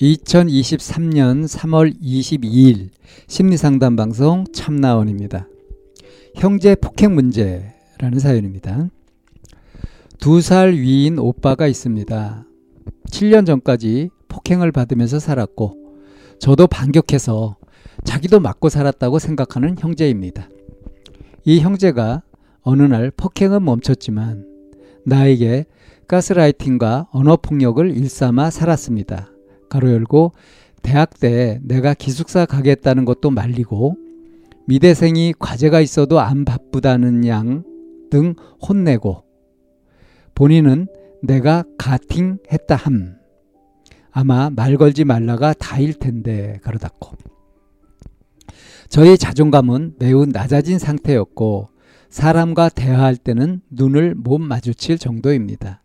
2023년 3월 22일 심리상담 방송 참나원입니다. 형제 폭행 문제라는 사연입니다. 두 살 위인 오빠가 있습니다. 7년 전까지 폭행을 받으면서 살았고, 저도 반격해서 자기도 맞고 살았다고 생각하는 형제입니다. 이 형제가 어느 날 폭행은 멈췄지만, 나에게 가스라이팅과 언어폭력을 일삼아 살았습니다. 가로 열고 대학 때 내가 기숙사 가겠다는 것도 말리고 미대생이 과제가 있어도 안 바쁘다는 양 등 혼내고 본인은 내가 가팅 했다 함 아마 말 걸지 말라가 다일 텐데 가로 닫고 저의 자존감은 매우 낮아진 상태였고 사람과 대화할 때는 눈을 못 마주칠 정도입니다.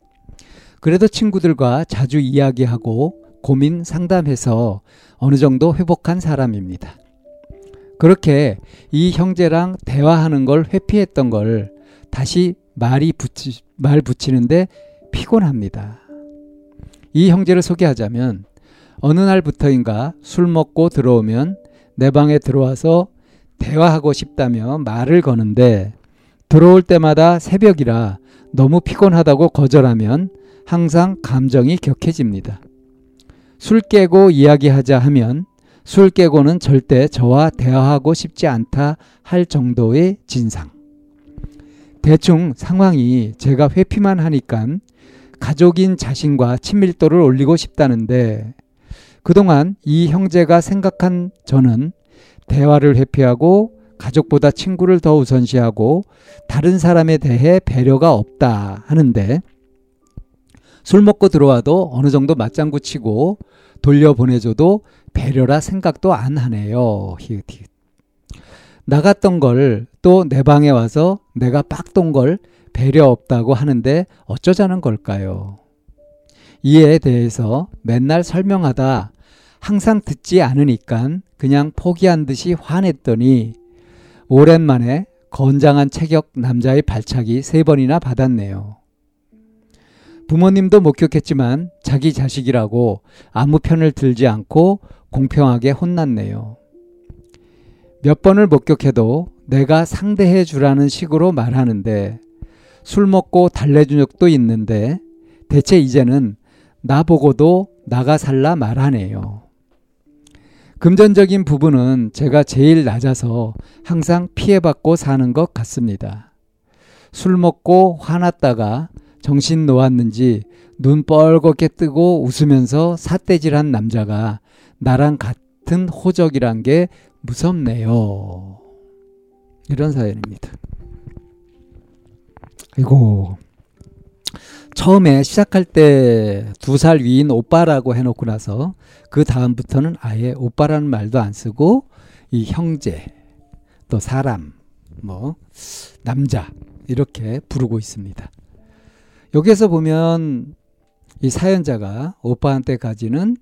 그래도 친구들과 자주 이야기하고 고민 상담해서 어느 정도 회복한 사람입니다. 그렇게 이 형제랑 대화하는 걸 회피했던 걸 다시 말이 붙이, 말 붙이는데 피곤합니다. 이 형제를 소개하자면 어느 날부터인가 술 먹고 들어오면 내 방에 들어와서 대화하고 싶다며 말을 거는데 들어올 때마다 새벽이라 너무 피곤하다고 거절하면 항상 감정이 격해집니다. 술 깨고 이야기하자 하면 술 깨고는 절대 저와 대화하고 싶지 않다 할 정도의 진상. 대충 상황이 제가 회피만 하니까 가족인 자신과 친밀도를 올리고 싶다는데 그동안 이 형제가 생각한 저는 대화를 회피하고 가족보다 친구를 더 우선시하고 다른 사람에 대해 배려가 없다 하는데 술 먹고 들어와도 어느 정도 맞장구 치고 돌려보내줘도 배려라 생각도 안 하네요. 히읗 히읗. 나갔던 걸 또 내 방에 와서 내가 빡돈 걸 배려 없다고 하는데 어쩌자는 걸까요? 이에 대해서 맨날 설명하다 항상 듣지 않으니까 그냥 포기한 듯이 화냈더니 오랜만에 건장한 체격 남자의 발차기 세 번이나 받았네요. 부모님도 목격했지만 자기 자식이라고 아무 편을 들지 않고 공평하게 혼났네요. 몇 번을 목격해도 내가 상대해 주라는 식으로 말하는데 술 먹고 달래준 적도 있는데 대체 이제는 나보고도 나가 살라 말하네요. 금전적인 부분은 제가 제일 낮아서 항상 피해받고 사는 것 같습니다. 술 먹고 화났다가 정신 놓았는지 눈 뻘겋게 뜨고 웃으면서 삿대질한 남자가 나랑 같은 호적이란 게 무섭네요. 이런 사연입니다. 이고 처음에 시작할 때 두 살 위인 오빠라고 해놓고 나서 그 다음부터는 아예 오빠라는 말도 안 쓰고 이 형제 또 사람 뭐 남자 이렇게 부르고 있습니다. 여기에서 보면 이 사연자가 오빠한테 가지는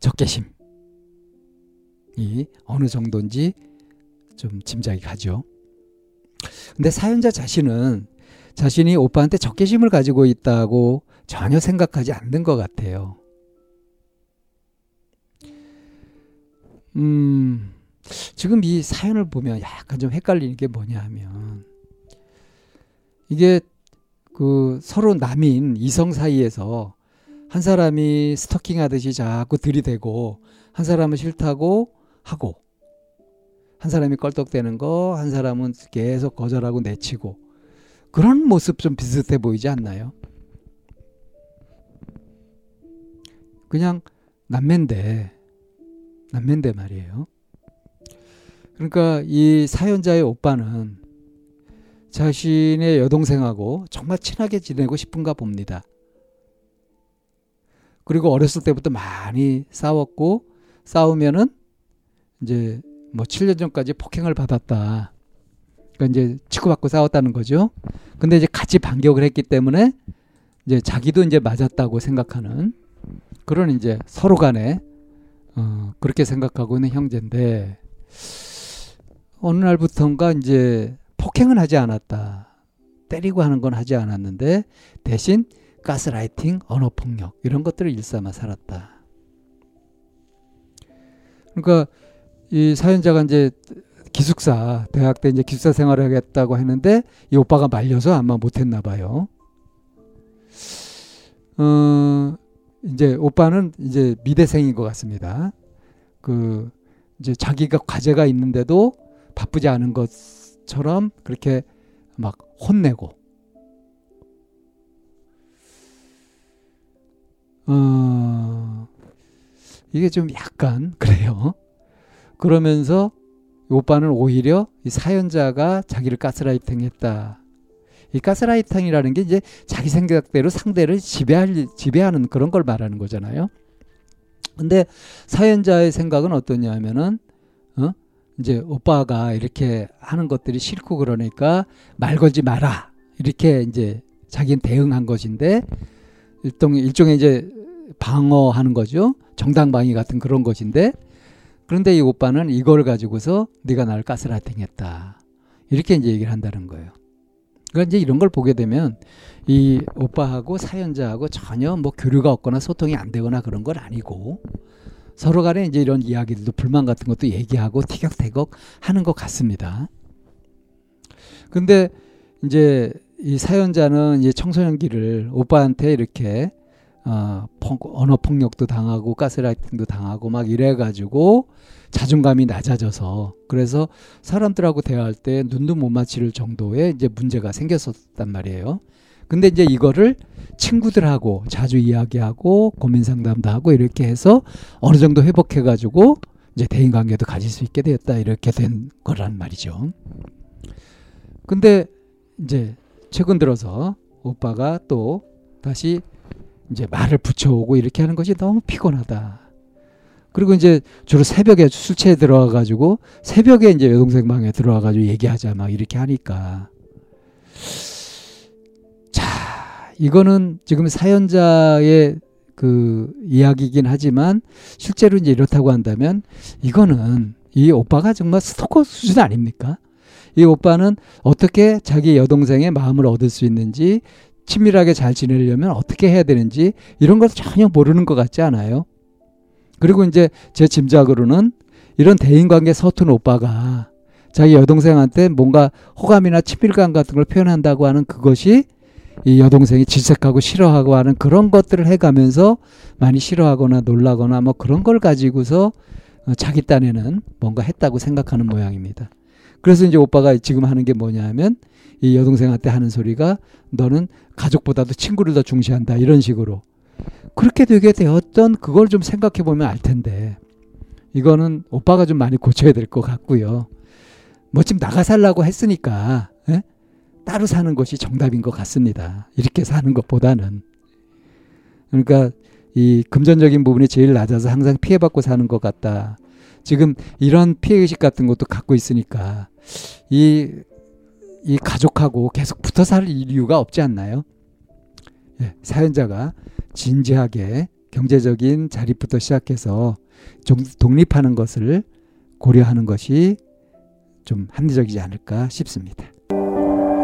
적개심이 어느 정도인지 좀 짐작이 가죠. 근데 사연자 자신은 자신이 오빠한테 적개심을 가지고 있다고 전혀 생각하지 않는 것 같아요. 음, 지금 이 사연을 보면 약간 좀 헷갈리는 게 뭐냐 하면, 이게 그 서로 남인 이성 사이에서 한 사람이 스토킹 하듯이 자꾸 들이대고 한 사람은 싫다고 하고 한 사람이 껄떡대는 거 한 사람은 계속 거절하고 내치고 그런 모습 좀 비슷해 보이지 않나요? 그냥 남매인데 남매인데 말이에요. 그러니까 이 사연자의 오빠는 자신의 여동생하고 정말 친하게 지내고 싶은가 봅니다. 그리고 어렸을 때부터 많이 싸웠고 싸우면은 이제 뭐 7년 전까지 폭행을 받았다. 그러니까 이제 치고받고 싸웠다는 거죠. 근데 이제 같이 반격을 했기 때문에 이제 자기도 이제 맞았다고 생각하는 그런 이제 서로 간에 어 그렇게 생각하고 있는 형제인데 어느 날부터인가 이제 폭행은 하지 않았다. 때리고 하는 건 하지 않았는데 대신 가스라이팅, 언어 폭력 이런 것들을 일삼아 살았다. 그러니까 이 사연자가 이제 기숙사 대학 때 이제 기숙사 생활을 하겠다고 했는데 이 오빠가 말려서 아마 못했나 봐요. 어 이제 오빠는 이제 미대생인 것 같습니다. 그 이제 자기가 과제가 있는데도 바쁘지 않은 것 처럼 그렇게 막 혼내고 어 이게 좀 약간 그래요. 그러면서 오빠는 오히려 이 사연자가 자기를 가스라이팅 했다. 이 가스라이팅이라는 게 이제 자기 생각대로 상대를 지배할 지배하는 그런 걸 말하는 거잖아요. 근데 사연자의 생각은 어떠냐면은 어? 이제 오빠가 이렇게 하는 것들이 싫고 그러니까 말 걸지 마라. 이렇게 이제 자기는 대응한 것인데 일종 일종의 이제 방어하는 거죠. 정당방위 같은 그런 것인데 그런데 이 오빠는 이걸 가지고서 네가 나를 가스라이팅했다. 이렇게 이제 얘기를 한다는 거예요. 그러니까 이제 이런 걸 보게 되면 이 오빠하고 사연자하고 전혀 뭐 교류가 없거나 소통이 안 되거나 그런 건 아니고 서로 간에 이제 이런 이야기들도 불만 같은 것도 얘기하고 티격태격 하는 것 같습니다. 근데 이제 이 사연자는 이제 청소년기를 오빠한테 이렇게 어, 언어 폭력도 당하고 가스라이팅도 당하고 막 이래 가지고 자존감이 낮아져서 그래서 사람들하고 대화할 때 눈도 못 맞힐 정도의 이제 문제가 생겼었단 말이에요. 근데 이제 이거를 친구들하고 자주 이야기하고 고민 상담도 하고 이렇게 해서 어느 정도 회복해 가지고 이제 대인 관계도 가질 수 있게 되었다 이렇게 된 거란 말이죠. 근데 이제 최근 들어서 오빠가 또 다시 이제 말을 붙여오고 이렇게 하는 것이 너무 피곤하다. 그리고 이제 주로 새벽에 술 취해 들어와 가지고 새벽에 이제 여동생 방에 들어와 가지고 얘기하자 막 이렇게 하니까 자, 이거는 지금 사연자의 그 이야기이긴 하지만 실제로 이제 이렇다고 한다면 이거는 이 오빠가 정말 스토커 수준 아닙니까? 이 오빠는 어떻게 자기 여동생의 마음을 얻을 수 있는지 친밀하게 잘 지내려면 어떻게 해야 되는지 이런 것을 전혀 모르는 것 같지 않아요? 그리고 이제 제 짐작으로는 이런 대인관계 서툰 오빠가 자기 여동생한테 뭔가 호감이나 친밀감 같은 걸 표현한다고 하는 그것이 이 여동생이 질색하고 싫어하고 하는 그런 것들을 해가면서 많이 싫어하거나 놀라거나 뭐 그런 걸 가지고서 어, 자기 딴에는 뭔가 했다고 생각하는 모양입니다. 그래서 이제 오빠가 지금 하는 게 뭐냐 하면 이 여동생한테 하는 소리가 너는 가족보다도 친구를 더 중시한다 이런 식으로 그렇게 되게 되었던 그걸 좀 생각해 보면 알 텐데 이거는 오빠가 좀 많이 고쳐야 될 것 같고요. 뭐 지금 나가 살라고 했으니까 에? 예? 따로 사는 것이 정답인 것 같습니다. 이렇게 사는 것보다는 그러니까 이 금전적인 부분이 제일 낮아서 항상 피해받고 사는 것 같다. 지금 이런 피해의식 같은 것도 갖고 있으니까 이, 이 가족하고 계속 붙어 살 이유가 없지 않나요? 예, 사연자가 진지하게 경제적인 자립부터 시작해서 좀 독립하는 것을 고려하는 것이 좀 합리적이지 않을까 싶습니다.